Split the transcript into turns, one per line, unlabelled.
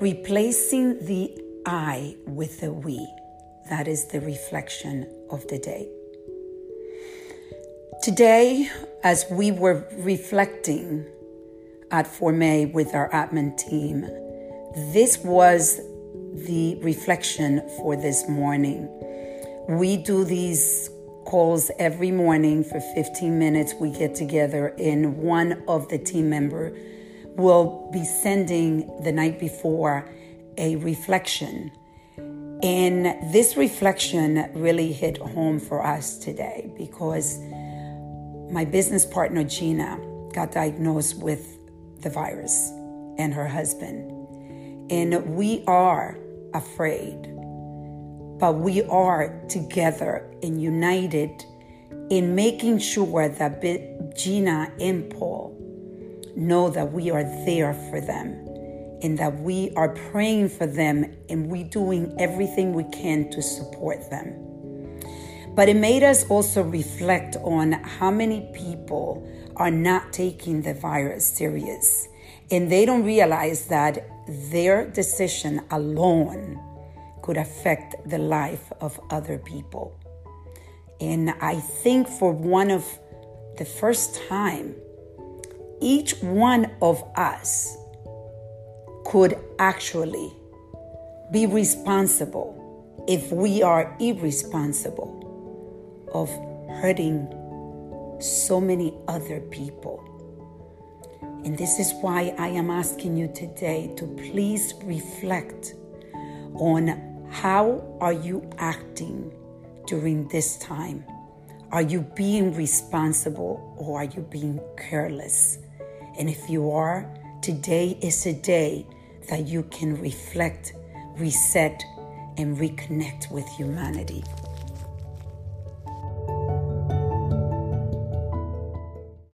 replacing the I with the we. That is the reflection of the day. Today, as we were reflecting at Forme with our admin team, this was the reflection for this morning. We do these calls every morning for 15 minutes. We get together, and one of the team member will be sending the night before a reflection. And this reflection really hit home for us today because my business partner Gina got diagnosed with the virus and her husband. And we are afraid, but we are together and united in making sure that Gina and Paul know that we are there for them and that we are praying for them and we doing everything we can to support them. But it made us also reflect on how many people are not taking the virus serious and they don't realize that their decision alone could affect the life of other people. And I think for one of the first time, each one of us could actually be responsible if we are irresponsible of hurting so many other people. And this is why I am asking you today to please reflect on how are you acting during this time? Are you being responsible or are you being careless? And if you are, today is a day that you can reflect, reset, and reconnect with humanity.